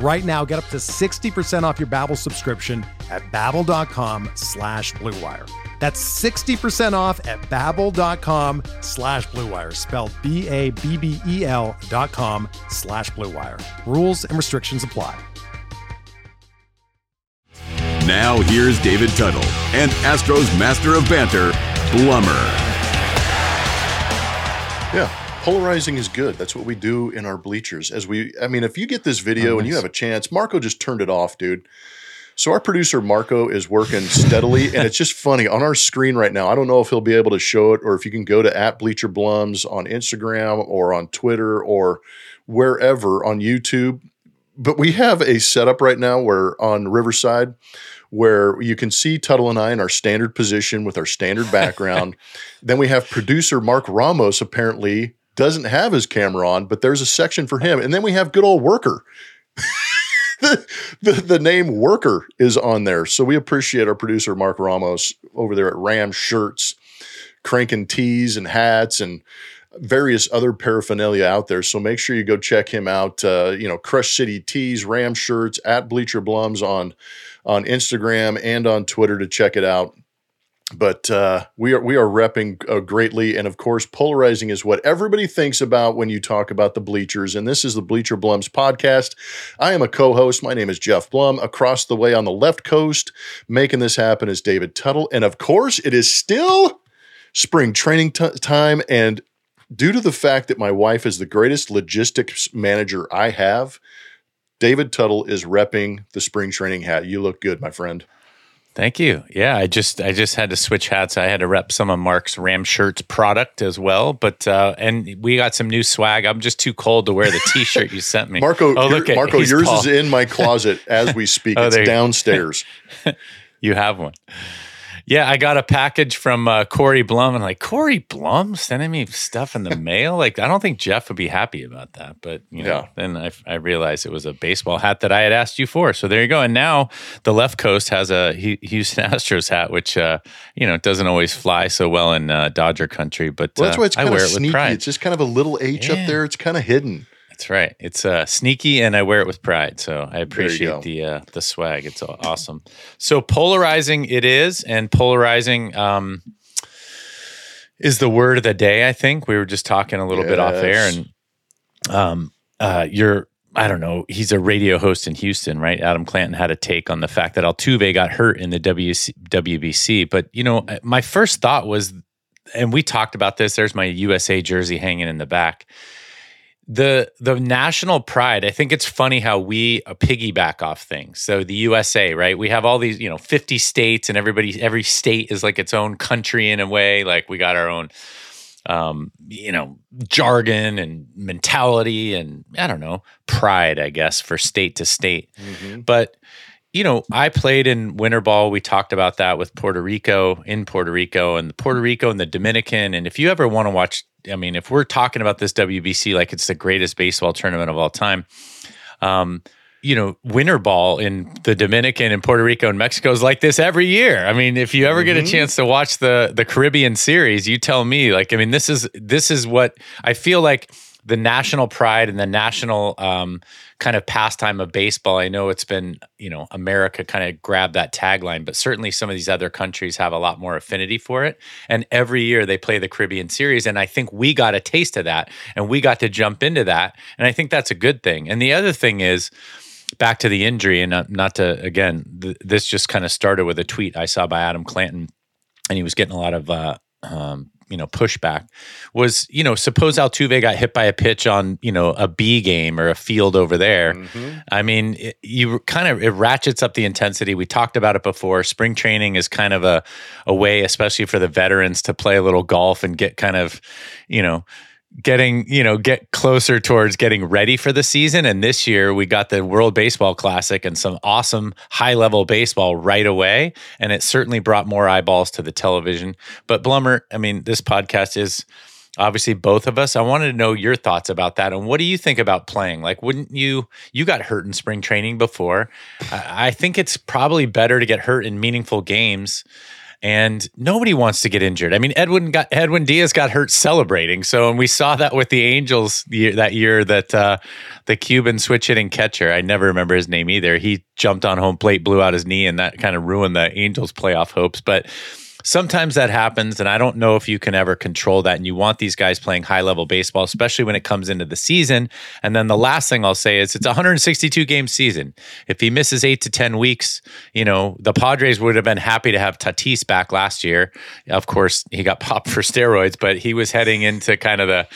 Right now, get up to 60% off your Babbel subscription at babbel.com slash bluewire. That's 60% off at babbel.com slash bluewire, spelled B-A-B-B-E-L dot com slash bluewire. Rules and restrictions apply. Now here's David Tuttle and Astros master of banter, Blummer. Yeah, polarizing is good. That's what we do in our bleachers. As we, I mean, if you get this video Oh, and you have a chance, Marco just turned it off, dude. So our producer Marco is working steadily, and it's just funny on our screen right now. I don't know if he'll be able to show it, or if you can go to at Bleacher Blums on Instagram or on Twitter or wherever on YouTube. But we have a setup right now where on Riverside, where you can see Tuttle and I in our standard position with our standard background. then we have producer Mark Ramos apparently doesn't have his camera on, but there's a section for him. And then we have good old Worker. the, the, the name Worker is on there. So we appreciate our producer Mark Ramos over there at Ram Shirts, cranking tees and hats and various other paraphernalia out there. So make sure you go check him out. Uh, you know, Crush City Tees, Ram Shirts at Bleacher Blums on on Instagram and on Twitter to check it out. But uh, we are we are repping uh, greatly, and of course, polarizing is what everybody thinks about when you talk about the bleachers. And this is the Bleacher Blums podcast. I am a co-host. My name is Geoff Blum. Across the way on the left coast, making this happen is David Tuttle, and of course, it is still spring training t- time. And due to the fact that my wife is the greatest logistics manager I have, David Tuttle is repping the spring training hat. You look good, my friend. Thank you. Yeah, I just I just had to switch hats. I had to rep some of Mark's Ram shirts product as well, but uh and we got some new swag. I'm just too cold to wear the T-shirt you sent me. Marco, oh, look at Marco, yours Paul. is in my closet as we speak. Oh, it's downstairs. You have one. Yeah, I got a package from uh, Corey Blum, and like Corey Blum sending me stuff in the mail. Like, I don't think Geoff would be happy about that. But you know, Yeah. then I, I realized it was a baseball hat that I had asked you for. So there you go. And now the left coast has a Houston Astros hat, which uh, you know doesn't always fly so well in uh, Dodger country. But Well, that's uh, why it's kind wear of it sneaky. It's just kind of a little H Yeah. up there. It's kind of hidden. That's right. It's uh, sneaky, and I wear it with pride. So I appreciate the uh, the swag. It's awesome. So polarizing it is, and polarizing um, is the word of the day. I think we were just talking a little bit off air, and um, uh, you're. I don't know. He's a radio host in Houston, right? Adam Clanton had a take on the fact that Altuve got hurt in the WC, WBC. But you know, my first thought was, and we talked about this. There's my USA jersey hanging in the back the the national pride i think it's funny how we uh, piggyback off things. So the usa right? We have all these you know 50 states and everybody every state is like its own country in a way. Like we got our own um you know jargon and mentality and i don't know pride i guess for state to state. But you know, I played in winter ball. We talked about that with Puerto Rico in Puerto Rico and the Puerto Rico and the Dominican. And if you ever want to watch, I mean, if we're talking about this WBC like it's the greatest baseball tournament of all time, um, you know, winter ball in the Dominican and Puerto Rico and Mexico is like this every year. I mean, if you ever get a chance to watch the the Caribbean series, you tell me. Like, I mean, this is this is what I feel like the national pride and the national um, kind of pastime of baseball. I know it's been, you know, America kind of grabbed that tagline, but certainly some of these other countries have a lot more affinity for it. And every year they play the Caribbean series. And I think we got a taste of that and we got to jump into that. And I think that's a good thing. And the other thing is, back to the injury and not, not to again th- this just kind of started with a tweet i saw by adam clanton and he was getting a lot of uh, um, you know pushback was you know suppose Altuve got hit by a pitch on you know a B game or a field over there. Mm-hmm. I mean, it, you kind of it ratchets up the intensity. We talked about it before. Spring training is kind of a a way, especially for the veterans, to play a little golf and get kind of you know getting you know get closer towards getting ready for the season. And this year we got the world baseball classic and some awesome high level baseball right away. And it certainly brought more eyeballs to the television. But blummer i mean this podcast is obviously both of us. I wanted to know your thoughts about that. And what do you think about playing? Like wouldn't you you got hurt in spring training before. I, think it's probably better to get hurt in meaningful games and nobody wants to get injured. I mean, Edwin got Edwin Diaz got hurt celebrating. So, and we saw that with the Angels that year that uh, the Cuban switch hitting catcher, I never remember his name either. He jumped on home plate, blew out his knee, and that kind of ruined the Angels' playoff hopes. But sometimes that happens and i don't know if you can ever control that and you want these guys playing high level baseball especially when it comes into the season. And then the last thing i'll say is it's a 162 game season. If he misses 8 to 10 weeks you know the padres would have been happy to have tatis back last year. Of course he got popped for steroids but he was heading into kind of the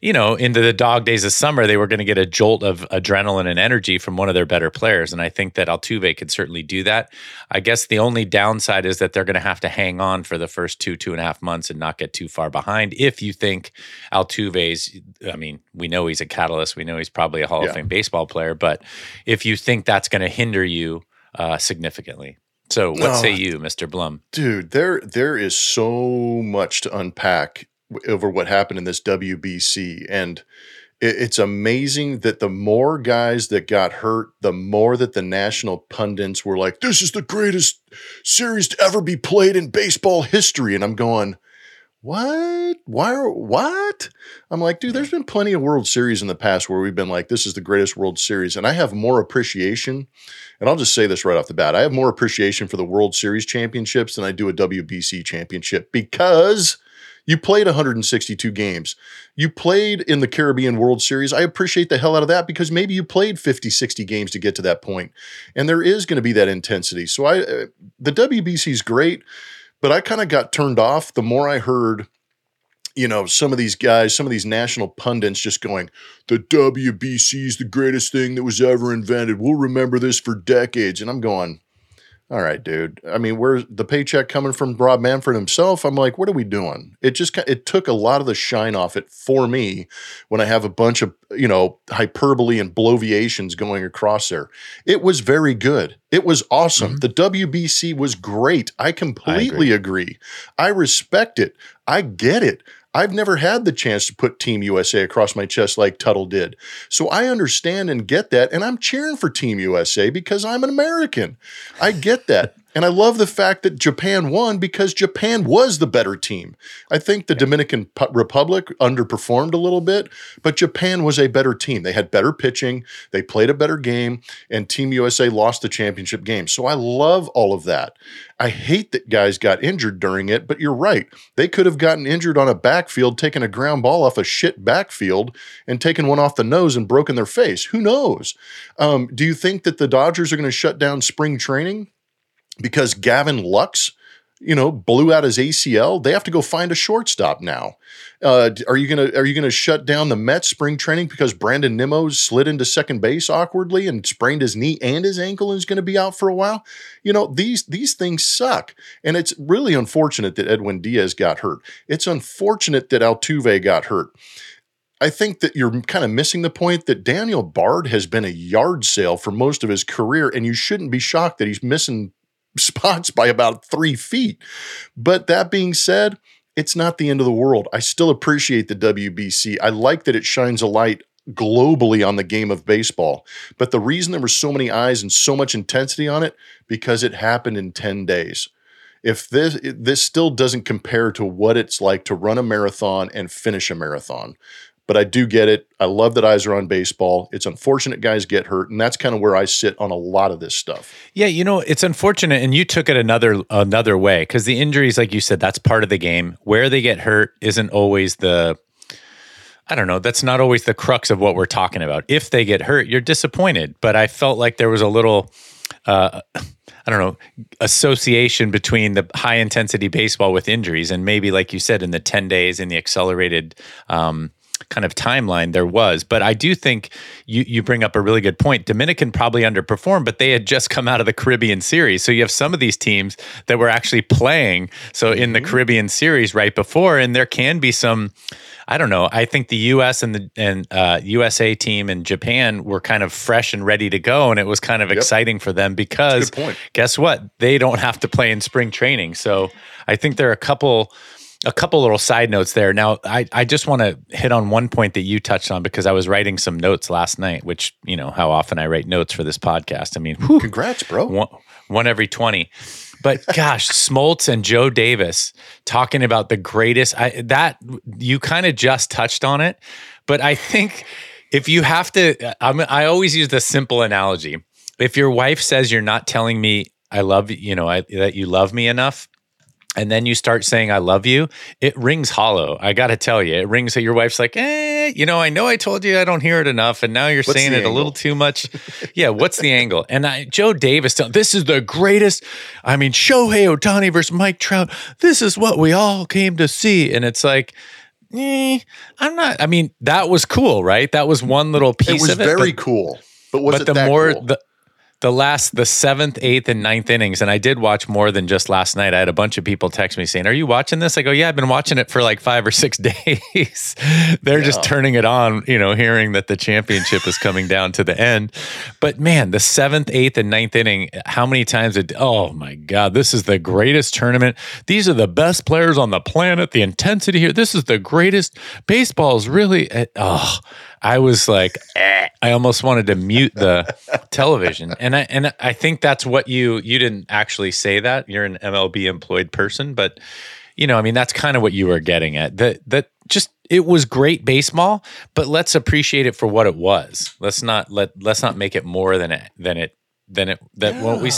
you know, into the dog days of summer, they were going to get a jolt of adrenaline and energy from one of their better players. And I think that Altuve could certainly do that. I guess the only downside is that they're going to have to hang on for the first two, two and a half months and not get too far behind. If you think Altuve's, I mean, we know he's a catalyst, we know he's probably a Hall yeah. of Fame baseball player, but if you think that's going to hinder you uh, significantly. So, what say you, Mr. Blum? Dude, there there is so much to unpack over what happened in this WBC. And it, it's amazing that the more guys that got hurt, the more that the national pundits were like, this is the greatest series to ever be played in baseball history. And I'm going, what? Why? What? I'm like, dude, there's been plenty of World Series in the past where we've been like, this is the greatest World Series. And I have more appreciation. And I'll just say this right off the bat I have more appreciation for the World Series championships than I do a WBC championship because you played 162 games. You played in the Caribbean World Series. I appreciate the hell out of that because maybe you played 50, 60 games to get to that point. And there is going to be that intensity. So I uh, the WBC is great, but I kind of got turned off the more I heard you know, some of these guys, some of these national pundits just going, the WBC is the greatest thing that was ever invented. We'll remember this for decades. And I'm going, all right, dude. I mean, where's the paycheck coming from Rob Manfred himself? I'm like, what are we doing? It just it took a lot of the shine off it for me when I have a bunch of you know hyperbole and bloviations going across there. It was very good. It was awesome. Mm-hmm. The WBC was great. I completely I agree. agree. I respect it. I get it. I've never had the chance to put Team USA across my chest like Tuttle did. So I understand and get that. And I'm cheering for Team USA because I'm an American. I get that. And I love the fact that Japan won because Japan was the better team. I think the Dominican Republic underperformed a little bit, but Japan was a better team. They had better pitching, they played a better game, and Team USA lost the championship game. So I love all of that. I hate that guys got injured during it, but you're right. They could have gotten injured on a backfield, taken a ground ball off a shit backfield, and taken one off the nose and broken their face. Who knows? Um, do you think that the Dodgers are going to shut down spring training? Because Gavin Lux, you know, blew out his ACL. They have to go find a shortstop now. Uh, are you gonna Are you gonna shut down the Mets spring training because Brandon Nimmo slid into second base awkwardly and sprained his knee and his ankle and is going to be out for a while? You know these these things suck, and it's really unfortunate that Edwin Diaz got hurt. It's unfortunate that Altuve got hurt. I think that you're kind of missing the point that Daniel Bard has been a yard sale for most of his career, and you shouldn't be shocked that he's missing spots by about three feet. But that being said, it's not the end of the world. I still appreciate the WBC. I like that it shines a light globally on the game of baseball. But the reason there were so many eyes and so much intensity on it because it happened in 10 days. If this this still doesn't compare to what it's like to run a marathon and finish a marathon but I do get it. I love that eyes are on baseball. It's unfortunate guys get hurt, and that's kind of where I sit on a lot of this stuff. Yeah, you know, it's unfortunate, and you took it another another way because the injuries, like you said, that's part of the game. Where they get hurt isn't always the I don't know. That's not always the crux of what we're talking about. If they get hurt, you're disappointed. But I felt like there was a little. Uh, I don't know, association between the high intensity baseball with injuries and maybe, like you said, in the 10 days in the accelerated um, kind of timeline there was. But I do think you you bring up a really good point. Dominican probably underperformed, but they had just come out of the Caribbean series. So you have some of these teams that were actually playing so in the Caribbean series right before and there can be some I don't know. I think the U.S. and the and uh, USA team and Japan were kind of fresh and ready to go, and it was kind of Yep. exciting for them because That's a good point. guess what? They don't have to play in spring training. So I think there are a couple a couple little side notes there. Now, I, I just want to hit on one point that you touched on because I was writing some notes last night, which, you know, how often I write notes for this podcast. I mean, whew, Congrats, bro. one, one every 20. But gosh, Smoltz and Joe Davis talking about the greatest I that you kind of just touched on it, but I think if you have to I'm, I always use the simple analogy. If your wife says you're not telling me I love you, you know, I, that you love me enough, and then you start saying I love you, it rings hollow. I got to tell you, it rings that your wife's like, eh, you know, I know I told you I don't hear it enough, and now you're What's saying it a little too much. yeah, what's the angle? And I, Joe Davis, this is the greatest. I mean, Shohei Ohtani versus Mike Trout. This is what we all came to see, and it's like. Eh, I'm not. I mean, that was cool, right? That was one little piece It was of it. very but- cool. But was but it the that more cool? the the last the seventh eighth and ninth innings and i did watch more than just last night. I had a bunch of people text me saying are you watching this? I go yeah i've been watching it for like five or six days. They're just turning it on you know hearing that the championship is coming down to the end. But man the seventh eighth and ninth inning how many times did oh my god this is the greatest tournament. These are the best players on the planet. The intensity here this is the greatest. Baseball is really eh, oh I was like, eh. I almost wanted to mute the television, and I and I think that's what you you didn't actually say that you're an MLB employed person, but you know, I mean, that's kind of what you were getting at. That that just it was great baseball, but let's appreciate it for what it was. Let's not let let's not make it more than it than it than it that won't we.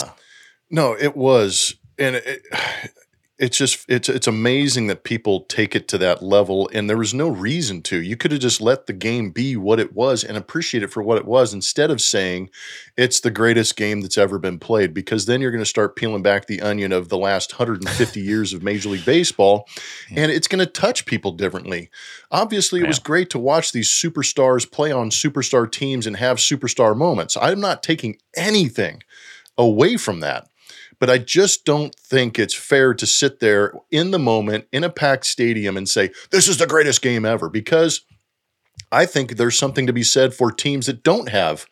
No, it was, and it, it's just it's it's amazing that people take it to that level, and there was no reason to. You could have just let the game be what it was and appreciate it for what it was, instead of saying it's the greatest game that's ever been played. Because then you're going to start peeling back the onion of the last 150 years of Major League Baseball, and it's going to touch people differently. Obviously, it was great to watch these superstars play on superstar teams and have superstar moments. I'm not taking anything away from that. But I just don't think it's fair to sit there in the moment in a packed stadium and say, this is the greatest game ever, because I think there's something to be said for teams that don't have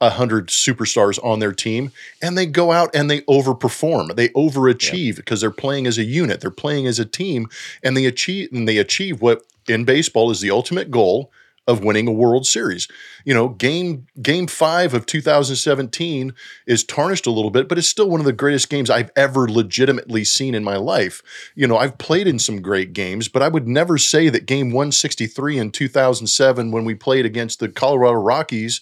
a hundred superstars on their team and they go out and they overperform. They overachieve because they're playing as a unit. They're playing as a team and they achieve and they achieve what in baseball is the ultimate goal of winning a World Series. You know, game game 5 of 2017 is tarnished a little bit, but it's still one of the greatest games I've ever legitimately seen in my life. You know, I've played in some great games, but I would never say that game 163 in 2007 when we played against the Colorado Rockies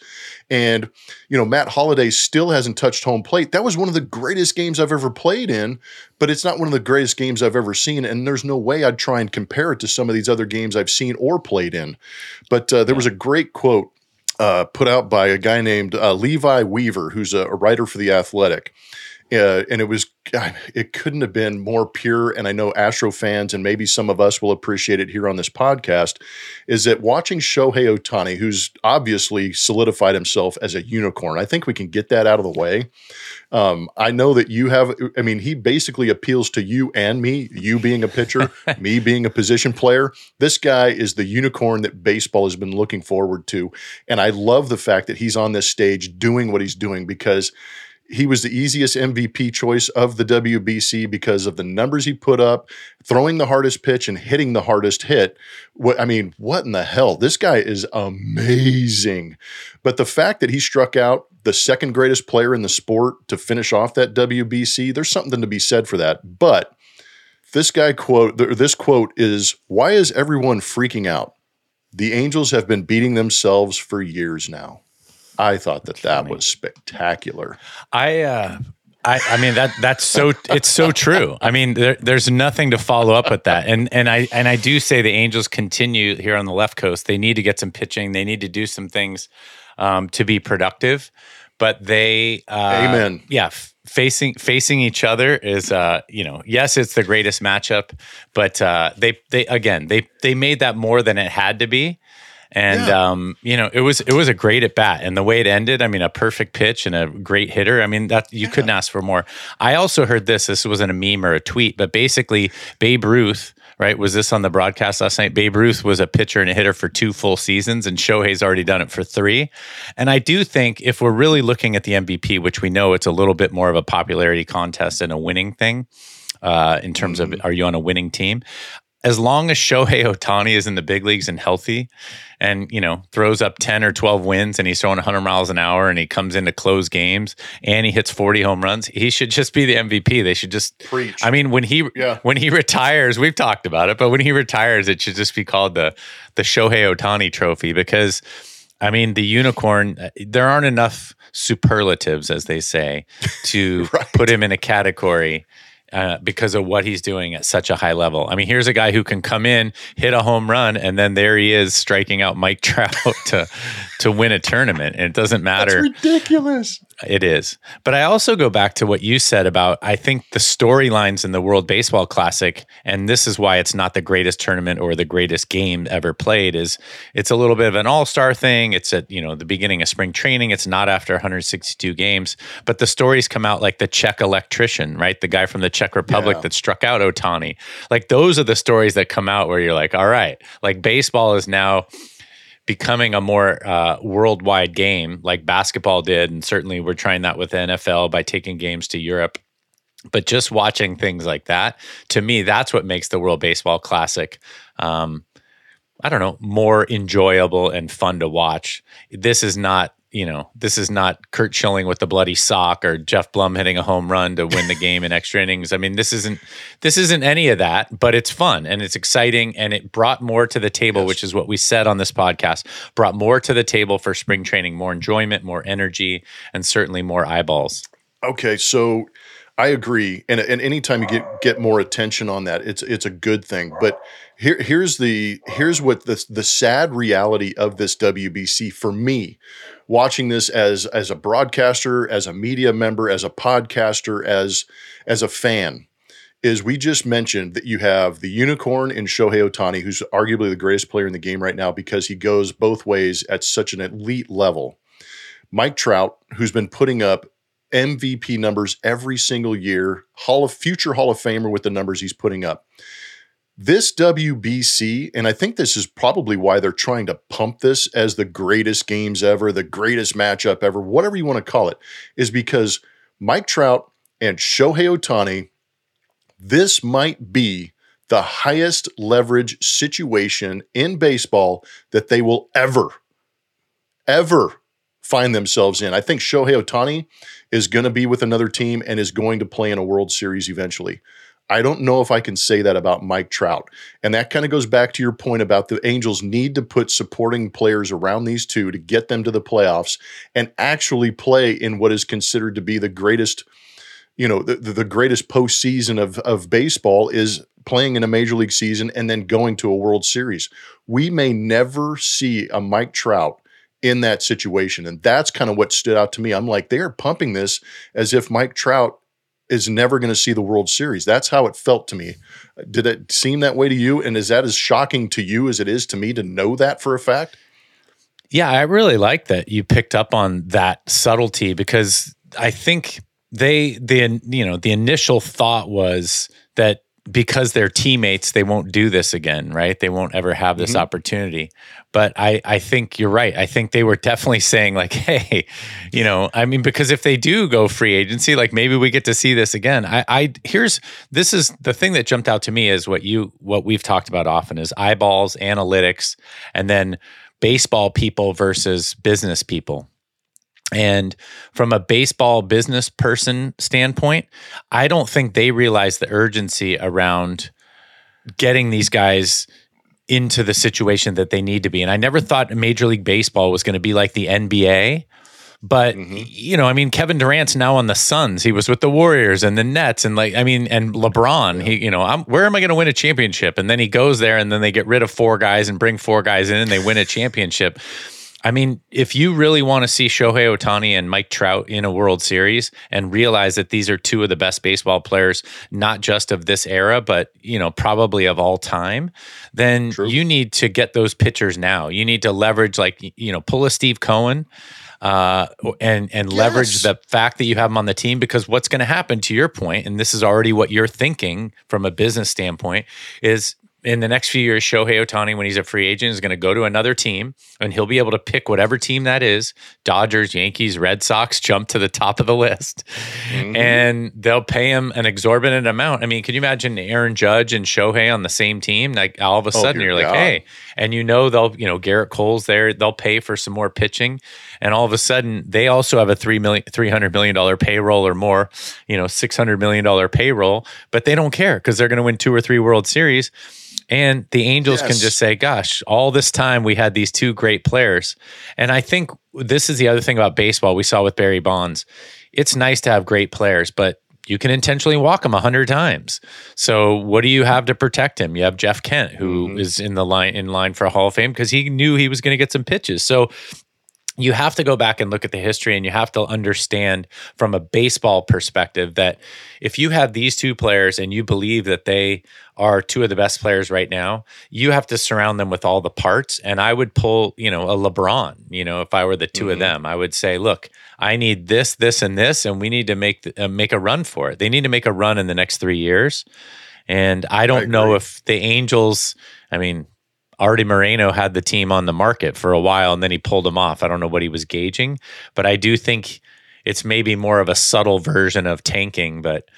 and you know, Matt Holliday still hasn't touched home plate. That was one of the greatest games I've ever played in, but it's not one of the greatest games I've ever seen. And there's no way I'd try and compare it to some of these other games I've seen or played in. But uh, there was a great quote uh, put out by a guy named uh, Levi Weaver, who's a, a writer for The Athletic. Uh, and it was, God, it couldn't have been more pure. And I know Astro fans and maybe some of us will appreciate it here on this podcast. Is that watching Shohei Ohtani, who's obviously solidified himself as a unicorn? I think we can get that out of the way. Um, I know that you have, I mean, he basically appeals to you and me, you being a pitcher, me being a position player. This guy is the unicorn that baseball has been looking forward to. And I love the fact that he's on this stage doing what he's doing because he was the easiest MVP choice of the WBC because of the numbers he put up, throwing the hardest pitch and hitting the hardest hit. What I mean, what in the hell? This guy is amazing. But the fact that he struck out the second greatest player in the sport to finish off that WBC, there's something to be said for that. But this guy quote this quote is why is everyone freaking out? The Angels have been beating themselves for years now. I thought that that was spectacular. I uh I, I mean that that's so it's so true. I mean there, there's nothing to follow up with that, and and I and I do say the Angels continue here on the left coast. They need to get some pitching. They need to do some things um, to be productive, but they uh, Amen. Yeah, f- facing facing each other is uh you know yes it's the greatest matchup but uh they they again they they made that more than it had to be and Yeah. um you know it was it was a great at bat. And the way it ended i mean a perfect pitch and a great hitter. I mean that you couldn't ask for more. I also heard this this wasn't a meme or a tweet but basically babe ruth right was this on the broadcast last night? Babe ruth was a pitcher and a hitter for two full seasons and shohei's already done it for three. And i do think if we're really looking at the mvp which we know it's a little bit more of a popularity contest and a winning thing uh, in terms of are you on a winning team as long as Shohei Ohtani is in the big leagues and healthy and, you know, throws up 10 or 12 wins and he's throwing 100 miles an hour and he comes in to close games and he hits 40 home runs, he should just be the MVP. They should just Preach. I mean, when he Yeah. when he retires, we've talked about it, but when he retires, it should just be called the the Shohei Ohtani trophy because I mean, the unicorn, uh, there aren't enough superlatives, as they say, to Right. put him in a category uh, because of what he's doing at such a high level. I mean, here's a guy who can come in, hit a home run, and then there he is striking out Mike Trout to to win a tournament, and it doesn't That's matter. ridiculous. It is. But I also go back to what you said about I think the storylines in the World Baseball Classic, and this is why it's not the greatest tournament or the greatest game ever played, is it's a little bit of an all-star thing. It's at, you know, the beginning of spring training. It's not after 162 games. But the stories come out like the Czech electrician, right? The guy from the Czech Republic Yeah. that struck out Ohtani. Like those are the stories that come out where you're like, all right, like baseball is now becoming a more uh, worldwide game like basketball did. And certainly we're trying that with NFL by taking games to Europe. But just watching things like that, to me, that's what makes the World Baseball Classic, um, I don't know, more enjoyable and fun to watch. This is not, you know, this is not Curt Schilling with the bloody sock or Geoff Blum hitting a home run to win the game in extra innings. I mean, this isn't this isn't any of that, but it's fun and it's exciting and it brought more to the table, Yes. which is what we said on this podcast. Brought more to the table for spring training, more enjoyment, more energy, and certainly more eyeballs. Okay, so I agree, and and anytime you get get more attention on that, it's it's a good thing. But here here's the here's what the the sad reality of this WBC for me, watching this as as a broadcaster, as a media member, as a podcaster, as as a fan, is we just mentioned that you have the unicorn in Shohei Ohtani, who's arguably the greatest player in the game right now because he goes both ways at such an elite level. Mike Trout, who's been putting up MVP numbers every single year, Hall of future Hall of Famer with the numbers he's putting up. This WBC, and I think this is probably why they're trying to pump this as the greatest games ever, the greatest matchup ever, whatever you want to call it, is because Mike Trout and Shohei Ohtani, this might be the highest leverage situation in baseball that they will ever, ever find themselves in. I think Shohei Ohtani is going to be with another team and is going to play in a World Series eventually. I don't know if I can say that about Mike Trout. And that kind of goes back to your point about the Angels need to put supporting players around these two to get them to the playoffs and actually play in what is considered to be the greatest, you know, the, the greatest postseason of, of baseball is playing in a major league season and then going to a World Series. We may never see a Mike Trout in that situation. And that's kind of what stood out to me. I'm like, they are pumping this as if Mike Trout is never going to see the World Series. That's how it felt to me. Did it seem that way to you? And is that as shocking to you as it is to me to know that for a fact? Yeah, I really like that you picked up on that subtlety because I think they the you know the initial thought was that because they're teammates they won't do this again, right? They won't ever have this mm-hmm. opportunity. But I I think you're right. I think they were definitely saying like, hey, you know, I mean because if they do go free agency, like maybe we get to see this again. I I here's this is the thing that jumped out to me is what you what we've talked about often is eyeballs, analytics, and then baseball people versus business people. And from a baseball business person standpoint, I don't think they realize the urgency around getting these guys into the situation that they need to be. And I never thought Major League Baseball was going to be like the NBA. But mm-hmm. you know, I mean, Kevin Durant's now on the Suns. He was with the Warriors and the Nets, and like, I mean, and LeBron. He, you know, I'm, where am I going to win a championship? And then he goes there, and then they get rid of four guys and bring four guys in, and they win a championship. I mean, if you really want to see Shohei Ohtani and Mike Trout in a World Series and realize that these are two of the best baseball players, not just of this era, but you know, probably of all time, then True. you need to get those pitchers now. You need to leverage, like you know, pull a Steve Cohen. Uh, and and leverage the fact that you have him on the team because what's going to happen to your point, and this is already what you're thinking from a business standpoint, is in the next few years, Shohei Ohtani, when he's a free agent, is going to go to another team and he'll be able to pick whatever team that is Dodgers, Yankees, Red Sox, jump to the top of the list. Mm-hmm. And they'll pay him an exorbitant amount. I mean, can you imagine Aaron Judge and Shohei on the same team? Like all of a sudden, dear you're like, hey, and you know they'll, you know, Gerrit Cole's there, they'll pay for some more pitching. And all of a sudden, they also have a three million, three hundred million dollar payroll or more, you know, six hundred million dollar payroll, but they don't care because they're going to win two or three World Series. And the Angels can just say, gosh, all this time we had these two great players. And I think this is the other thing about baseball we saw with Barry Bonds. It's nice to have great players, but you can intentionally walk him a hundred times. So what do you have to protect him? You have Jeff Kent, who mm-hmm. is in the line in line for a Hall of Fame because he knew he was going to get some pitches. So you have to go back and look at the history and you have to understand from a baseball perspective that if you have these two players and you believe that they are two of the best players right now, you have to surround them with all the parts. And I would pull, you know, a LeBron, you know, if I were the 2 of them, I would say, look, I need this, this, and this, and we need to make the, uh, make a run for it. They need to make a run in the next three years. And I don't know if the Angels, I mean, Arte Moreno had the team on the market for a while and then he pulled them off. I don't know what he was gauging, but I do think it's maybe more of a subtle version of tanking, but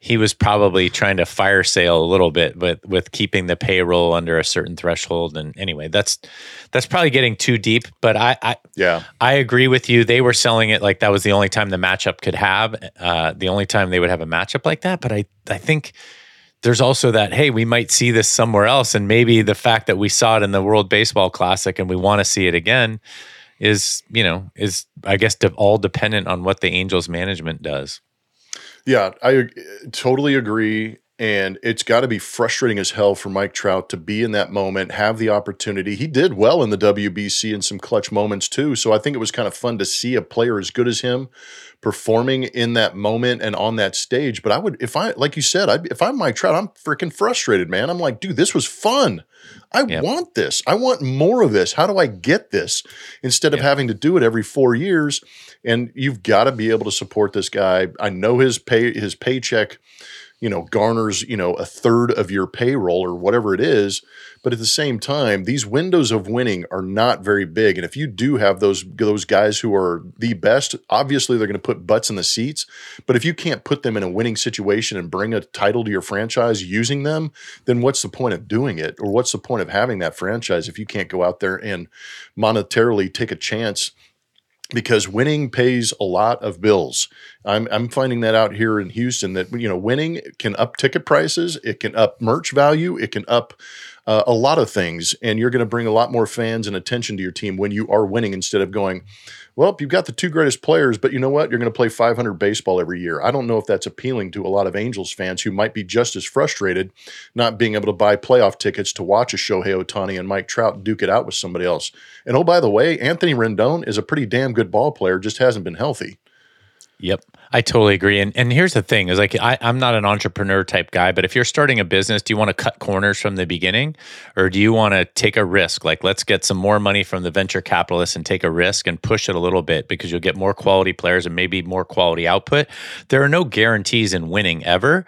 he was probably trying to fire sale a little bit with with keeping the payroll under a certain threshold and anyway that's that's probably getting too deep but i i Yeah. I agree with you. They were selling it like that was the only time the matchup could have, uh, the only time they would have a matchup like that. But I, I think there's also that hey, we might see this somewhere else, and maybe the fact that we saw it in the World Baseball Classic and we want to see it again is, you know, is I guess all dependent on what the Angels management does. Yeah, I totally agree. And it's got to be frustrating as hell for Mike Trout to be in that moment, have the opportunity. He did well in the WBC in some clutch moments too. So I think it was kind of fun to see a player as good as him performing in that moment and on that stage. But I would, if I, like you said, I'd, if I'm Mike Trout, I'm freaking frustrated, man. I'm like, dude, this was fun. I Yep. want this. I want more of this. How do I get this instead of having to do it every four years? And you've got to be able to support this guy. I know his pay, his paycheck, you know, garners, you know, a third of your payroll or whatever it is. But at the same time, these windows of winning are not very big. And if you do have those those guys who are the best, obviously they're going to put butts in the seats. But if you can't put them in a winning situation and bring a title to your franchise using them, then what's the point of doing it? Or what's the point of having that franchise if you can't go out there and monetarily take a chance because winning pays a lot of bills. I'm I'm finding that out here in Houston that you know winning can up ticket prices, it can up merch value, it can up uh, a lot of things, and you're going to bring a lot more fans and attention to your team when you are winning instead of going. Well, you've got the two greatest players, but you know what? You're going to play 500 baseball every year. I don't know if that's appealing to a lot of Angels fans who might be just as frustrated not being able to buy playoff tickets to watch a Shohei Ohtani and Mike Trout duke it out with somebody else. And oh, by the way, Anthony Rendon is a pretty damn good ball player, just hasn't been healthy. Yep. I totally agree. And and here's the thing is like I, I'm not an entrepreneur type guy, but if you're starting a business, do you want to cut corners from the beginning? Or do you want to take a risk? Like let's get some more money from the venture capitalists and take a risk and push it a little bit because you'll get more quality players and maybe more quality output. There are no guarantees in winning ever.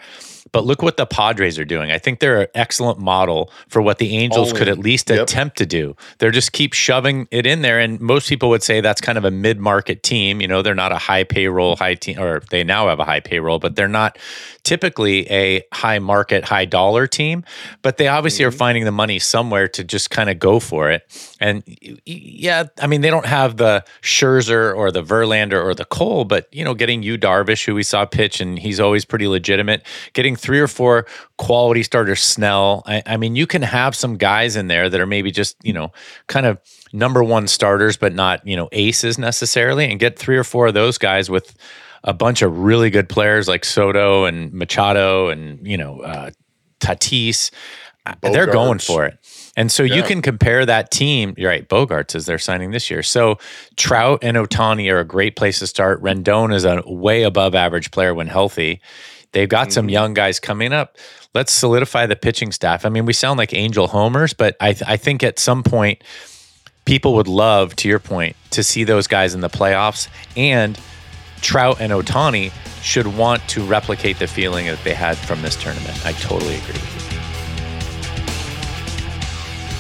But look what the Padres are doing. I think they're an excellent model for what the Angels could at least Yep. attempt to do. They're just keep shoving it in there. And most people would say that's kind of a mid market team. You know, they're not a high payroll, high team, or they now have a high payroll, but they're not typically a high market, high dollar team. But they obviously are mm-hmm. finding the money somewhere to just kind of go for it. And yeah, I mean, they don't have the Scherzer or the Verlander or the Cole, but, you know, getting you Darvish, who we saw pitch, and he's always pretty legitimate, getting three or four quality starters, Snell. I, I mean, you can have some guys in there that are maybe just, you know, kind of number one starters, but not, you know, aces necessarily, and get three or four of those guys with a bunch of really good players like Soto and Machado and, you know, uh, Tatis. Uh, They're going for it. And so you can compare that team. You're right. Bogaerts is they're signing this year. So Trout and Ohtani are a great place to start. Rendon is a way above average player when healthy. They've got some young guys coming up. Let's solidify the pitching staff. I mean, we sound like angel homers, but I, I think at some point, people would love, to your point, to see those guys in the playoffs. And Trout and Ohtani should want to replicate the feeling that they had from this tournament. I totally agree.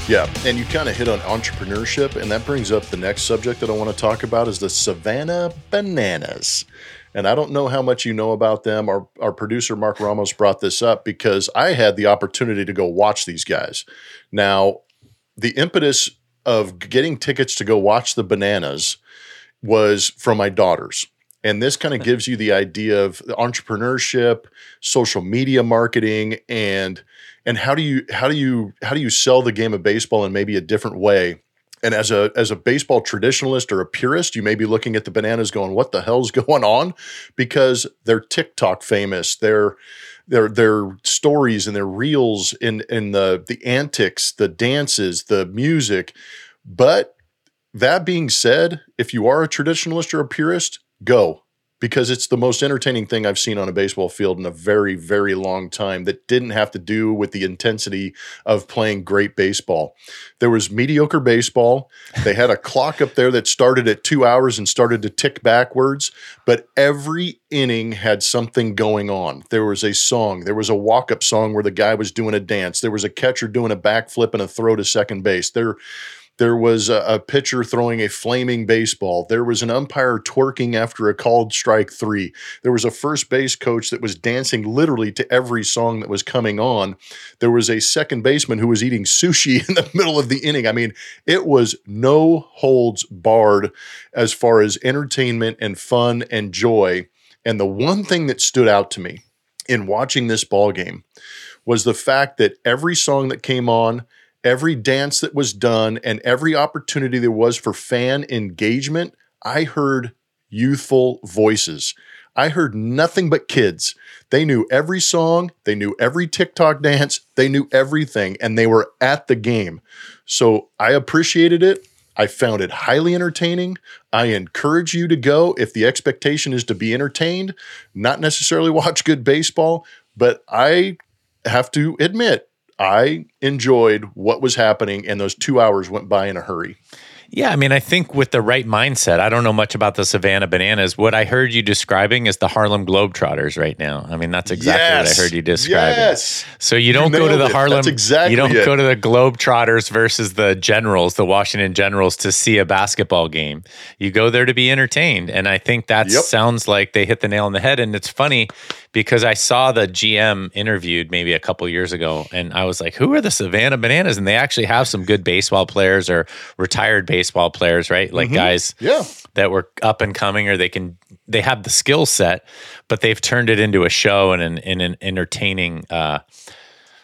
Yeah, and you kind of hit on entrepreneurship, and that brings up the next subject that I want to talk about is the Savannah Bananas. And I don't know how much you know about them. Our our producer Mark Ramos brought this up because I had the opportunity to go watch these guys. Now, the impetus of getting tickets to go watch the Bananas was from my daughters. And this kind of gives you the idea of entrepreneurship, social media marketing, and and how do you how do you how do you sell the game of baseball in maybe a different way? And as a as a baseball traditionalist or a purist, you may be looking at the bananas going, "What the hell's going on?" Because they're TikTok famous. They're their their stories and their reels in in the the antics, the dances, the music. But that being said, if you are a traditionalist or a purist, go because it's the most entertaining thing I've seen on a baseball field in a very, very long time that didn't have to do with the intensity of playing great baseball. There was mediocre baseball. They had a clock up there that started at two hours and started to tick backwards, but every inning had something going on. There was a song, there was a walk up song where the guy was doing a dance, there was a catcher doing a backflip and a throw to second base. There, there was a, a pitcher throwing a flaming baseball. There was an umpire twerking after a called strike three. There was a first base coach that was dancing literally to every song that was coming on. There was a second baseman who was eating sushi in the middle of the inning. I mean, it was no holds barred as far as entertainment and fun and joy. And the one thing that stood out to me in watching this ball game was the fact that every song that came on every dance that was done and every opportunity there was for fan engagement, I heard youthful voices. I heard nothing but kids. They knew every song, they knew every TikTok dance, they knew everything, and they were at the game. So I appreciated it. I found it highly entertaining. I encourage you to go if the expectation is to be entertained, not necessarily watch good baseball, but I have to admit, I enjoyed what was happening, and those two hours went by in a hurry. Yeah, I mean, I think with the right mindset, I don't know much about the Savannah Bananas. What I heard you describing is the Harlem Globetrotters right now. I mean, that's exactly what I heard you describing. Yes. So you don't go to the it. Harlem. Exactly you don't it. go to the Globetrotters versus the Generals, the Washington Generals, to see a basketball game. You go there to be entertained, and I think that Yep. sounds like they hit the nail on the head. And it's funny because I saw the GM interviewed maybe a couple years ago, and I was like, "Who are the Savannah Bananas?" And they actually have some good baseball players or retired baseball players, right? Like guys Yeah. that were up and coming or they can they have the skill set but they've turned it into a show and an, in an entertaining uh,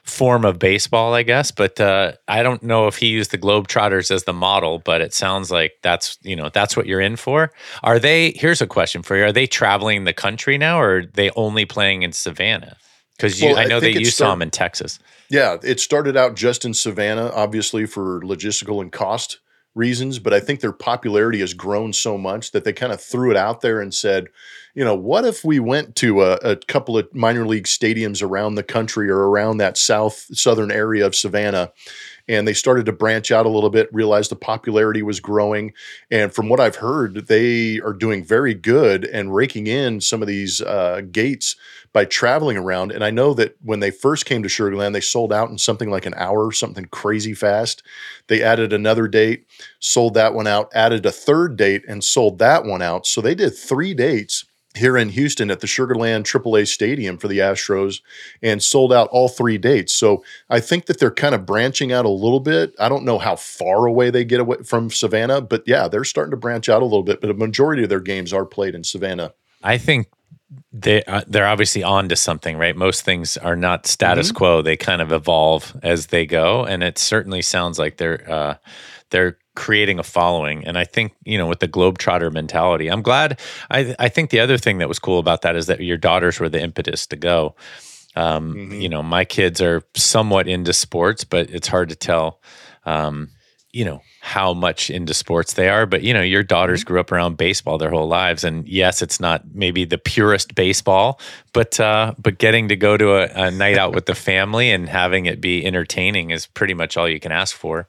form of baseball i guess but uh, i don't know if he used the globetrotters as the model but it sounds like that's you know that's what you're in for. Are they here's a question for you. Are they traveling the country now or are they only playing in savannah? Because Well, i I know that think it you saw them in texas. Yeah, it started out just in Savannah, obviously for logistical and cost reasons, but I think their popularity has grown so much that they kind of threw it out there and said, you know, what if we went to a, a couple of minor league stadiums around the country or around that south southern area of Savannah? And they started to branch out a little bit, realized the popularity was growing. And from what I've heard, they are doing very good and raking in some of these uh, gates by traveling around. And I know that when they first came to Sugar Land, they sold out in something like an hour, something crazy fast. They added another date, sold that one out, added a third date, and sold that one out. So they did three dates here in Houston at the Sugar Land AAA Stadium for the Astros and sold out all three dates. So I think that they're kind of branching out a little bit. I don't know how far away they get away from Savannah, but yeah, they're starting to branch out a little bit. But a majority of their games are played in Savannah. I think they uh, they're obviously on to something, right? Most things are not status Mm-hmm. quo; they kind of evolve as they go, and it certainly sounds like they're uh, they're creating a following. And I think you know with the globetrotter mentality, I'm glad. I I think the other thing that was cool about that is that your daughters were the impetus to go. Um, Mm-hmm. You know, my kids are somewhat into sports, but it's hard to tell um, you know how much into sports they are but you know your daughters Mm-hmm. grew up around baseball their whole lives and yes it's not maybe the purest baseball but uh but getting to go to a, a night out with the family and having it be entertaining is pretty much all you can ask for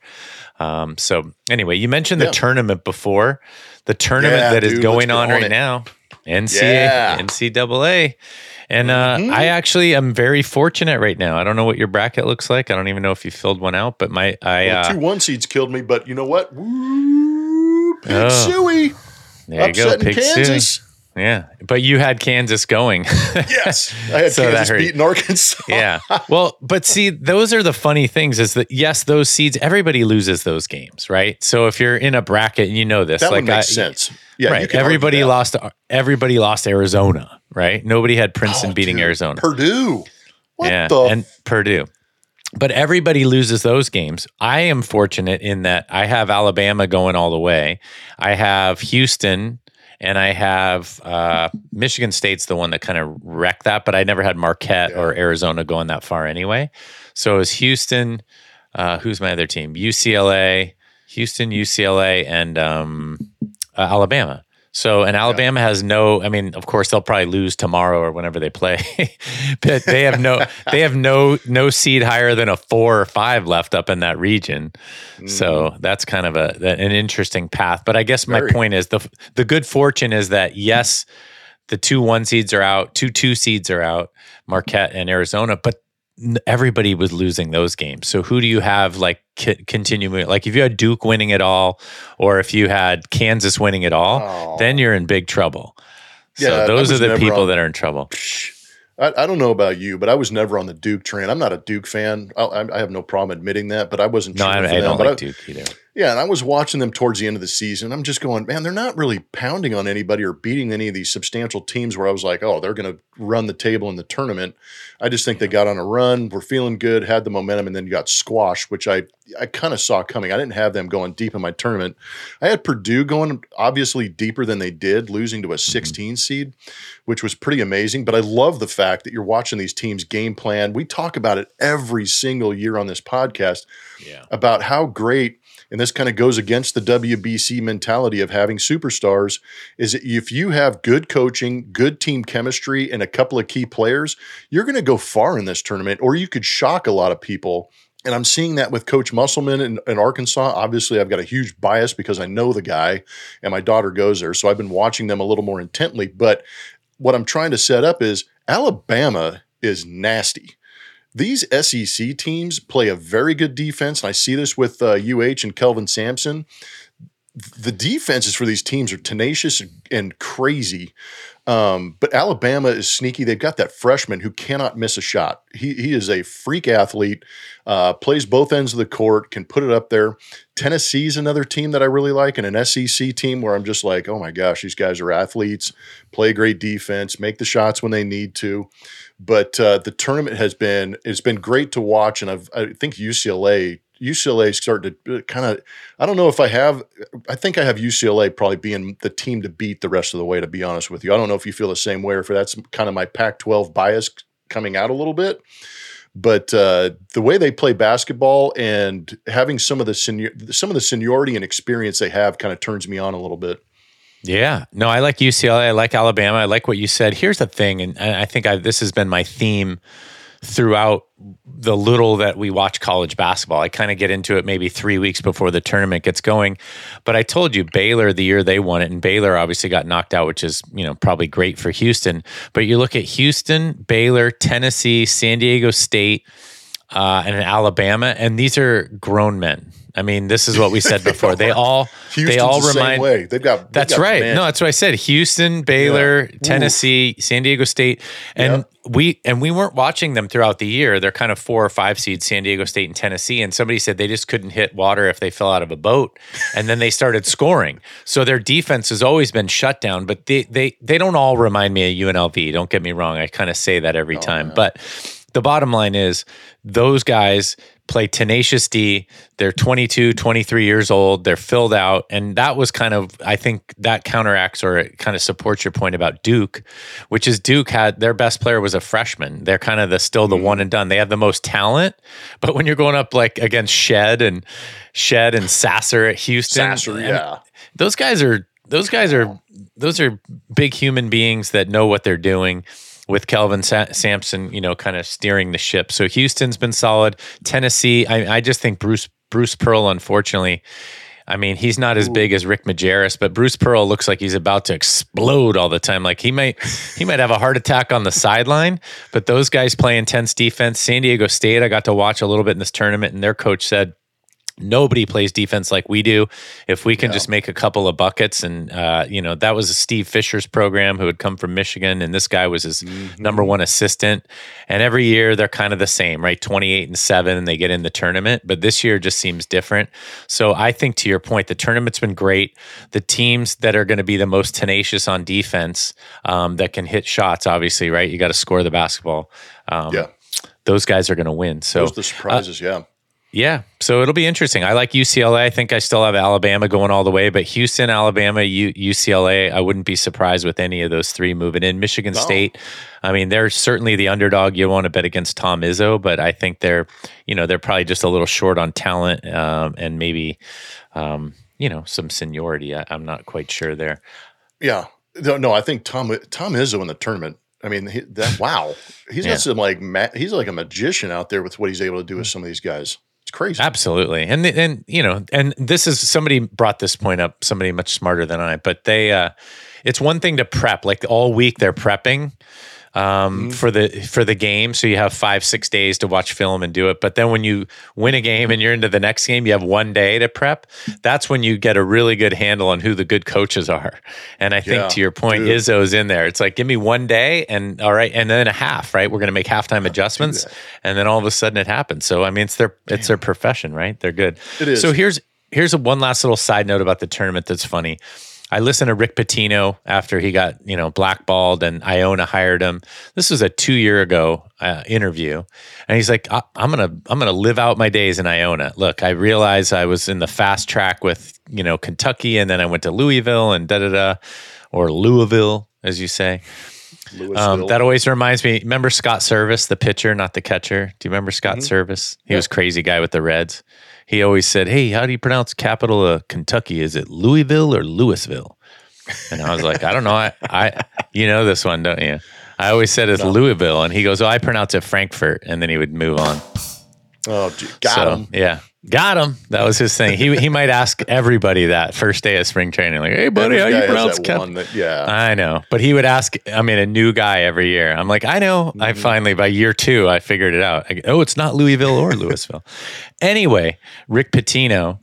um so anyway you mentioned the Yeah. tournament before the tournament Yeah, that is dude, going on right it. now NCAA Yeah. NCAA and uh, Mhm. I actually am very fortunate right now. I don't know what your bracket looks like. I don't even know if you filled one out, but my I Well, uh, two one seeds killed me, but you know what? Woo, Pig Oh. Suey. there you go, upsetting Pig Sooie. Yeah, but you had Kansas going. Yes. I had So Kansas beating Arkansas. yeah. Well, but see, those are the funny things is that yes, those seeds, everybody loses those games, right? So if you're in a bracket and you know this, That like makes I- sense. Yeah, right. Everybody lost everybody lost Arizona, right? Nobody had Princeton Oh, beating dude, Arizona. Purdue. What yeah, the? and Purdue. But everybody loses those games. I am fortunate in that I have Alabama going all the way. I have Houston and I have uh, Michigan State's the one that kind of wrecked that, but I never had Marquette Yeah. or Arizona going that far anyway. So it was Houston. Uh, who's my other team? UCLA, Houston, UCLA, and um, uh, Alabama. So, and Alabama has no. I mean, of course, they'll probably lose tomorrow or whenever they play, but they have no. they have no no seed higher than a four or five left up in that region. So mm. that's kind of a an interesting path. But I guess my Very. point is the the good fortune is that yes, the two one seeds are out, two two seeds are out, Marquette and Arizona, but everybody was losing those games. So who do you have like c- continuing? Like if you had Duke winning it all, or if you had Kansas winning it all, Oh. then you're in big trouble. So Yeah, I those are the people on- that are in trouble. Psh, I, I don't know about you, but I was never on the Duke train. I'm not a Duke fan. I, I have no problem admitting that, but I wasn't. No, I, I don't like Duke either. Yeah, and I was watching them towards the end of the season. I'm just going, man, they're not really pounding on anybody or beating any of these substantial teams where I was like, oh, they're going to run the table in the tournament. I just think they got on a run, were feeling good, had the momentum, and then got squashed, which I I kind of saw coming. I didn't have them going deep in my tournament. I had Purdue going obviously deeper than they did, losing to a mm-hmm. 16 seed, which was pretty amazing. But I love the fact that you're watching these teams game plan. We talk about it every single year on this podcast Yeah. about how great and this kind of goes against the WBC mentality of having superstars is that if you have good coaching, good team chemistry and a couple of key players, you're going to go far in this tournament or you could shock a lot of people. And I'm seeing that with Coach Musselman in, in Arkansas. Obviously, I've got a huge bias because I know the guy and my daughter goes there. So I've been watching them a little more intently. But what I'm trying to set up is Alabama is nasty these SEC teams play a very good defense, and I see this with uh, UH and Kelvin Sampson. The defenses for these teams are tenacious and crazy. Um, but Alabama is sneaky. They've got that freshman who cannot miss a shot. He, he is a freak athlete, uh, plays both ends of the court, can put it up there. Tennessee's another team that I really like, and an SEC team where I'm just like, oh my gosh, these guys are athletes, play great defense, make the shots when they need to. But uh, the tournament has been it's been great to watch, and I've, I think UCLA UCLA starting to kind of I don't know if I have I think I have UCLA probably being the team to beat the rest of the way. To be honest with you, I don't know if you feel the same way or if that's kind of my Pac-12 bias coming out a little bit. But uh, the way they play basketball and having some of the senior, some of the seniority and experience they have kind of turns me on a little bit. Yeah. No, I like UCLA. I like Alabama. I like what you said. Here's the thing, and I think I, this has been my theme throughout the little that we watch college basketball. I kind of get into it maybe three weeks before the tournament gets going. But I told you Baylor the year they won it, and Baylor obviously got knocked out, which is you know probably great for Houston. But you look at Houston, Baylor, Tennessee, San Diego State, uh, and Alabama, and these are grown men. I mean, this is what we said before. They all Houston's they all the remind way. They've got they've that's got right. men. No, that's what I said. Houston, Baylor, Tennessee, San Diego State, and we and we weren't watching them throughout the year. They're kind of four or five seeds, San Diego State and Tennessee. And somebody said they just couldn't hit water if they fell out of a boat, and then they started scoring. So their defense has always been shut down. But they they they don't all remind me of UNLV. Don't get me wrong. I kind of say that every oh, time, but the bottom line is those guys play tenacious D. They're 22, 23 years old. They're filled out. And that was kind of, I think that counteracts or it kind of supports your point about Duke, which is Duke had their best player was a freshman. They're kind of the still the mm-hmm. one and done. They have the most talent. But when you're going up like against Shead and Shead and Sasser at Houston, Sasser, yeah. those guys are those guys are those are big human beings that know what they're doing with Kelvin Sa- Sampson, you know, kind of steering the ship. So Houston's been solid. Tennessee, I, I just think Bruce Bruce Pearl, unfortunately, I mean, he's not as big as Rick Majerus, but Bruce Pearl looks like he's about to explode all the time. Like he might he might have a heart attack on the sideline. But those guys play intense defense. San Diego State, I got to watch a little bit in this tournament, and their coach said nobody plays defense like we do. If we can just make a couple of buckets, and uh, you know that was Steve Fisher's program, who had come from Michigan, and this guy was his number one assistant. And every year they're kind of the same, right? Twenty eight and seven, and they get in the tournament. But this year just seems different. So I think to your point, the tournament's been great. The teams that are going to be the most tenacious on defense, um, that can hit shots, obviously, right? You got to score the basketball. Um, Yeah. Those guys are going to win. So Those are the surprises, yeah. Yeah. So it'll be interesting. I like UCLA. I think I still have Alabama going all the way, but Houston, Alabama, U- UCLA, I wouldn't be surprised with any of those three moving in. Michigan State, I mean, they're certainly the underdog. You want to bet against Tom Izzo, but I think they're, you know, they're probably just a little short on talent um, and maybe, um, you know, some seniority. I, I'm not quite sure there. Yeah. No, no, I think Tom Tom Izzo in the tournament. I mean, he, that wow, he's Yeah. got some like ma- he's like a magician out there with what he's able to do with some of these guys. Crazy. Absolutely. And and you know, and this is somebody brought this point up, somebody much smarter than I, but they uh it's one thing to prep, like all week they're prepping um for the for the game. So you have five, six days to watch film and do it. But then when you win a game and you're into the next game, you have one day to prep. That's when you get a really good handle on who the good coaches are. And I think Yeah, to your point, dude. Izzo's in there. It's like give me one day and all right, and then a half, right? We're gonna make halftime adjustments, and then all of a sudden it happens. So I mean it's their it's their profession, right? They're good. It is. So here's here's a one last little side note about the tournament that's funny. I listened to Rick Pitino after he got you know blackballed and Iona hired him. This was a two year ago uh, interview, and he's like, I, "I'm gonna I'm gonna live out my days in Iona." Look, I realized I was in the fast track with you know Kentucky, and then I went to Louisville and da da da, or Louisville as you say. Um, that always reminds me. Remember Scott Service, the pitcher, not the catcher? Do you remember Scott Mm-hmm. Service? He was crazy guy with the Reds. He always said, "Hey, how do you pronounce capital of Kentucky? Is it Louisville or Louisville?" And I was like, "I don't know. I, I you know this one, don't you?" I always said it's Louisville, and he goes, "Oh, I pronounce it Frankfort," and then he would move on. oh, gee, got So, him. Yeah, got him. That was his thing. He he might ask everybody that first day of spring training, like, "Hey, buddy, how you pronounce that cap-" one that, yeah. I know, but he would ask. I mean, a new guy every year. I'm like, I know. I Mm-hmm. finally, by year two, I figured it out. I, oh, it's not Louisville or Louisville. anyway, Rick Pitino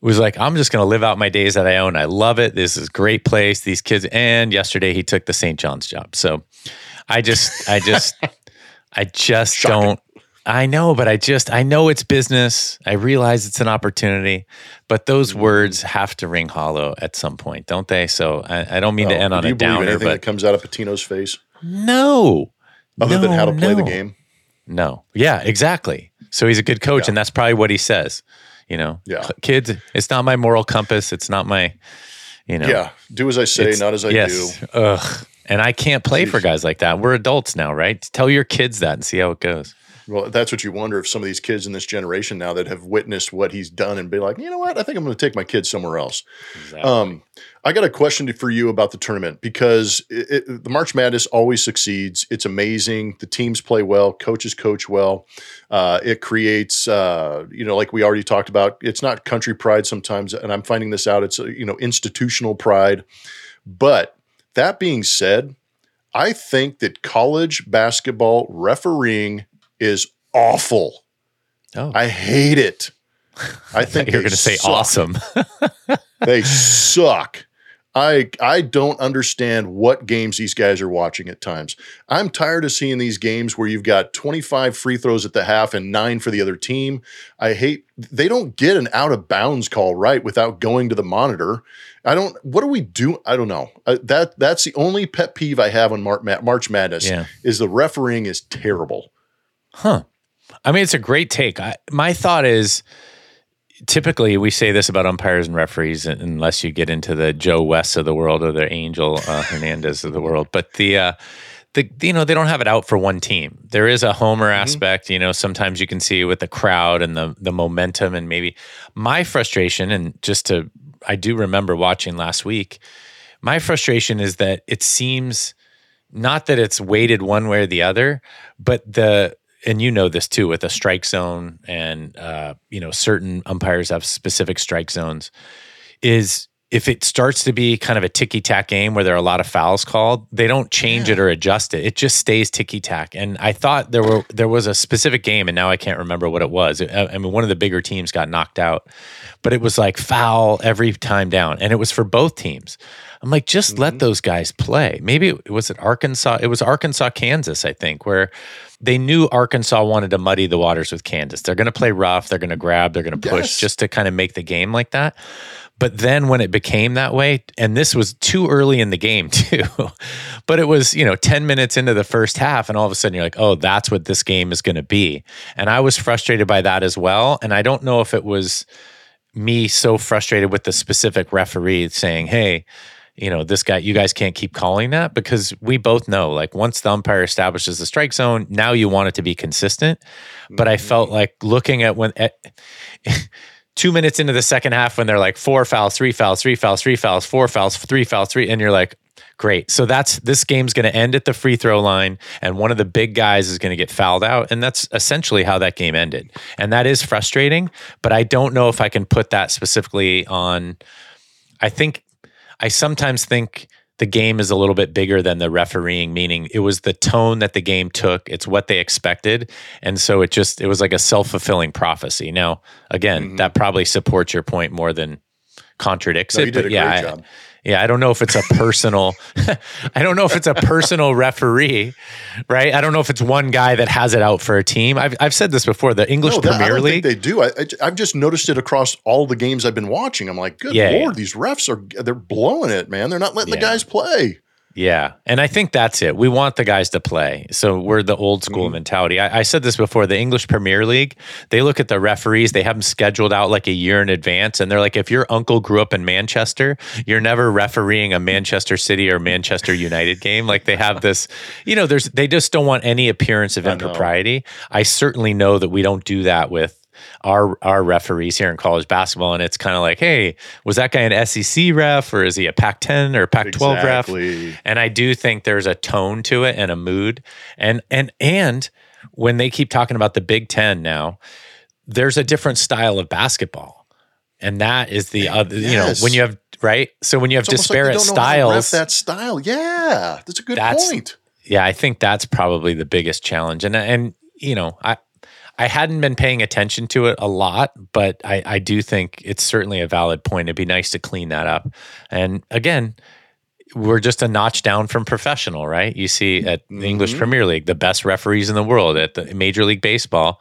was like, I'm just going to live out my days that I own. I love it. This is a great place. These kids. And yesterday, he took the St. John's job. So, I just, I just, I just Shocking. don't. I know, but I just I know it's business. I realize it's an opportunity, but those Mm-hmm. words have to ring hollow at some point, don't they? So I, I don't mean to Oh, end on do a you believe downer, anything that comes out of Pitino's face no, other than how to play the game? no, yeah, exactly. So he's a good coach, Yeah. and that's probably what he says. You know, Yeah. kids, it's not my moral compass. It's not my, you know, Yeah, do as I say, not as I yes. do. Ugh. And I can't play for guys like that. We're adults now, right? Tell your kids that and see how it goes. Well, that's what you wonder if some of these kids in this generation now that have witnessed what he's done and be like, you know what, I think I'm going to take my kids somewhere else. Um, I got a question for you about the tournament because it, it, the March Madness always succeeds. It's amazing. The teams play well, coaches coach well. Uh, it creates, uh, you know, like we already talked about. It's not country pride sometimes, and I'm finding this out. It's uh, you know institutional pride. But that being said, I think that college basketball refereeing is awful. oh, I hate it. I think you're going to say awesome. They suck. I I don't understand what games these guys are watching at times. I'm tired of seeing these games where you've got 25 free throws at the half and 9 for the other team. I hate they don't get an out of bounds call right without going to the monitor. I don't what do we do? I don't know. Uh, that that's the only pet peeve I have on Mar- Ma- March Madness Yeah. is the refereeing is terrible. Huh. I mean, it's a great take. I, my thought is typically we say this about umpires and referees unless you get into the Joe West of the world or the Angel uh, Hernandez of the world. But the, uh, the, you know, they don't have it out for one team. There is a homer mm-hmm. aspect, you know, sometimes you can see with the crowd and the, the momentum and maybe my frustration. And just to, I do remember watching last week, my frustration is that it seems not that it's weighted one way or the other, but the and you know this too with a strike zone and uh, you know certain umpires have specific strike zones is if it starts to be kind of a ticky tack game where there are a lot of fouls called, they don't change yeah. it or adjust it. It just stays ticky tack. And I thought there were there was a specific game, and now I can't remember what it was. I mean, one of the bigger teams got knocked out, but it was like foul every time down, and it was for both teams. I'm like, just mm-hmm. let those guys play. Maybe it was it Arkansas. It was Arkansas, Kansas, I think, where they knew Arkansas wanted to muddy the waters with Kansas. They're going to play rough. They're going to grab. They're going to push yes. just to kind of make the game like that. But then when it became that way, and this was too early in the game too, but it was, you know, 10 minutes into the first half, and all of a sudden you're like, oh, that's what this game is going to be. And I was frustrated by that as well. And I don't know if it was me so frustrated with the specific referee saying, hey, you know, this guy, you guys can't keep calling that because we both know, like, once the umpire establishes the strike zone, now you want it to be consistent. But I felt mm-hmm. like looking at when, at, two minutes into the second half when they're like four fouls, three fouls, three fouls, three fouls, four fouls, three fouls, three, and you're like, great. So that's this game's going to end at the free throw line, and one of the big guys is going to get fouled out, and that's essentially how that game ended. And that is frustrating, but I don't know if I can put that specifically on. I think I sometimes think the game is a little bit bigger than the refereeing meaning it was the tone that the game took it's what they expected and so it just it was like a self-fulfilling prophecy now again mm-hmm. that probably supports your point more than contradicts no, it but yeah I, yeah, I don't know if it's a personal I don't know if it's a personal referee, right? I don't know if it's one guy that has it out for a team. I've I've said this before, the English no, that, Premier League. they do. I, I have just noticed it across all the games I've been watching. I'm like, good yeah, lord, yeah. these refs are they're blowing it, man. They're not letting yeah. the guys play. Yeah. And I think that's it. We want the guys to play. So we're the old school mm-hmm. mentality. I, I, said this before the English Premier League, they look at the referees, they have them scheduled out like a year in advance. And they're like, if your uncle grew up in Manchester, you're never refereeing a Manchester City or Manchester United game. Like they have this, you know, there's, they just don't want any appearance of impropriety. I certainly know that we don't do that with our our referees here in college basketball, and it's kind of like, hey, was that guy an SEC ref or is he a Pac-10 or Pac-12 exactly. ref? And I do think there's a tone to it and a mood, and and and when they keep talking about the Big Ten now, there's a different style of basketball, and that is the eh, other. Yes. You know, when you have right, so when you have it's disparate like styles, that style, yeah, that's a good that's, point. Yeah, I think that's probably the biggest challenge, and and you know, I I hadn't been paying attention to it a lot, but I, I do think it's certainly a valid point. It'd be nice to clean that up. And again, we're just a notch down from professional, right? You see at the English mm-hmm. Premier League, the best referees in the world at the Major League Baseball.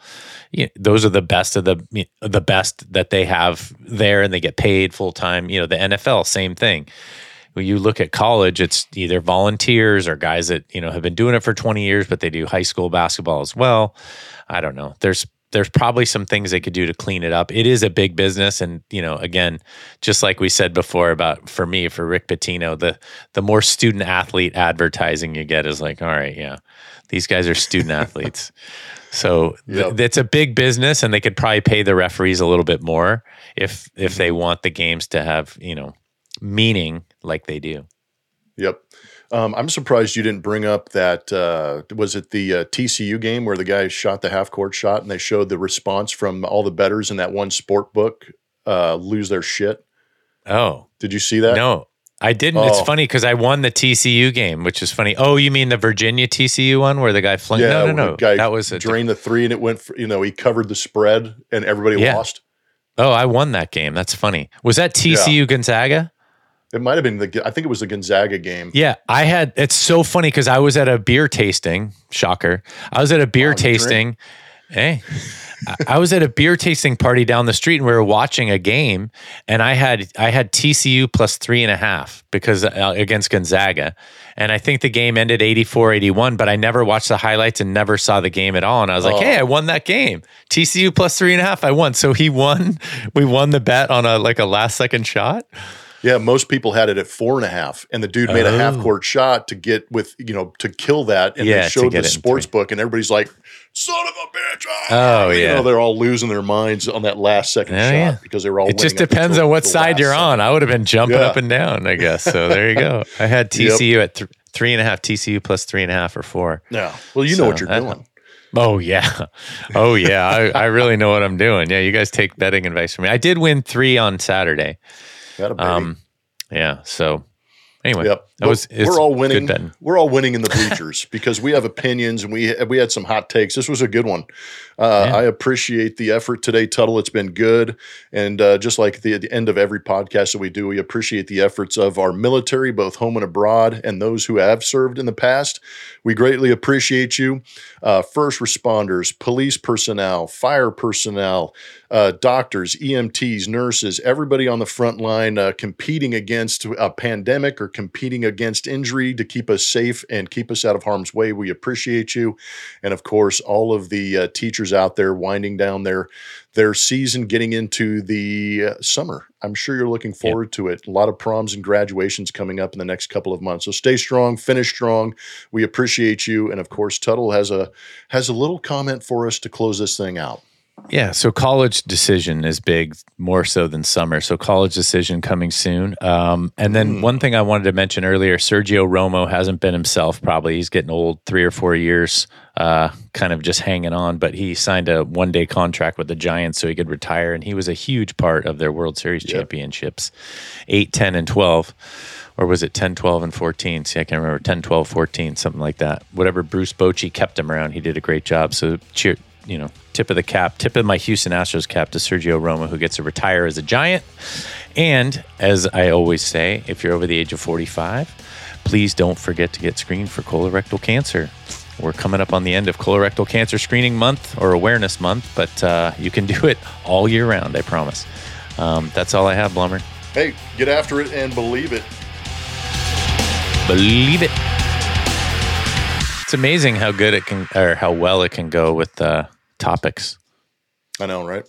You know, those are the best of the the best that they have there, and they get paid full time. You know, the NFL, same thing. When you look at college, it's either volunteers or guys that you know have been doing it for twenty years, but they do high school basketball as well. I don't know. There's there's probably some things they could do to clean it up. It is a big business, and you know, again, just like we said before about for me, for Rick Pitino, the the more student athlete advertising you get is like, all right, yeah, these guys are student athletes. So yep. th- it's a big business, and they could probably pay the referees a little bit more if if they want the games to have you know meaning like they do. Yep. Um, I'm surprised you didn't bring up that. Uh, was it the uh, TCU game where the guy shot the half court shot and they showed the response from all the betters in that one sport book uh, lose their shit? Oh, did you see that? No, I didn't. Oh. It's funny because I won the TCU game, which is funny. Oh, you mean the Virginia TCU one where the guy flung? Yeah, no, no, no. Guy that was a drained the three and it went. For, you know, he covered the spread and everybody yeah. lost. Oh, I won that game. That's funny. Was that TCU yeah. Gonzaga? It might have been the. I think it was the Gonzaga game. Yeah, I had. It's so funny because I was at a beer tasting. Shocker! I was at a beer tasting, Hey, I- I was at a beer tasting party down the street and we were watching a game, and I had I had TCU plus three and a half because uh, against Gonzaga, and I think the game ended 84-81, but I never watched the highlights and never saw the game at all. And I was like, Oh. hey, I won that game. TCU plus three and a half, I won. So he won. We won the bet on a like a last second shot. Yeah, most people had it at four and a half, and the dude made a half Oh. court shot to get with you know to kill that, and Yeah, they to showed the sports book, and everybody's like, "Son of a bitch!" ah!" Oh, You yeah. know, they're all losing their minds on that last second Oh, shot yeah. because they were all. It just depends on what side you're second. on. I would have been jumping Yeah. up and down, I guess. So there you go. I had Yep. TCU at th- three and a half, TCU plus three and a half or four. Yeah, well, you know what you're doing. Oh yeah, oh yeah. I, I really know what I'm doing. Yeah, you guys take betting advice from me. I did win three on Saturday. Got a baby. Um, yeah. So anyway, Yep. that was we're all winning. We're all winning in the bleachers because we have opinions and we we had some hot takes. This was a good one. Uh, Yeah. I appreciate the effort today, Tuttle. It's been good, and uh, just like the, the end of every podcast that we do, we appreciate the efforts of our military, both home and abroad, and those who have served in the past. We greatly appreciate you, uh, first responders, police personnel, fire personnel, uh, doctors, EMTs, nurses, everybody on the front line uh, competing against a pandemic or competing against injury to keep us safe and keep us out of harm's way. We appreciate you. And of course, all of the uh, teachers out there winding down their their season, getting into the uh, summer. I'm sure you're looking forward to it. A lot of proms and graduations coming up in the next couple of months. So stay strong, finish strong. We appreciate you. And of course, Tuttle has a has a little comment for us to close this thing out. Yeah, so college decision is big, more so than summer. So college decision coming soon. Um, and then Mm. one thing I wanted to mention earlier: Sergio Romo hasn't been himself. Probably he's getting old, three or four years, uh, kind of just hanging on. But he signed a one-day contract with the Giants so he could retire, and he was a huge part of their World Series championships, 8, 10, and twelve. Or was it 10, 12, and 14? See, I can't remember. 10, 12, 14, something like that. Whatever Bruce Bochy kept him around, he did a great job. So cheer, you know, tip of the cap, tip of my Houston Astros cap to Sergio Romo, who gets to retire as a Giant. And as I always say, if you're over the age of 45, please don't forget to get screened for colorectal cancer. We're coming up on the end of colorectal cancer screening month or awareness month, but uh, you can do it all year round, I promise. Um, that's all I have, Blummer. Hey, get after it and believe it. Believe it. It's amazing how good it can, or how well it can go with uh, topics. I know, right?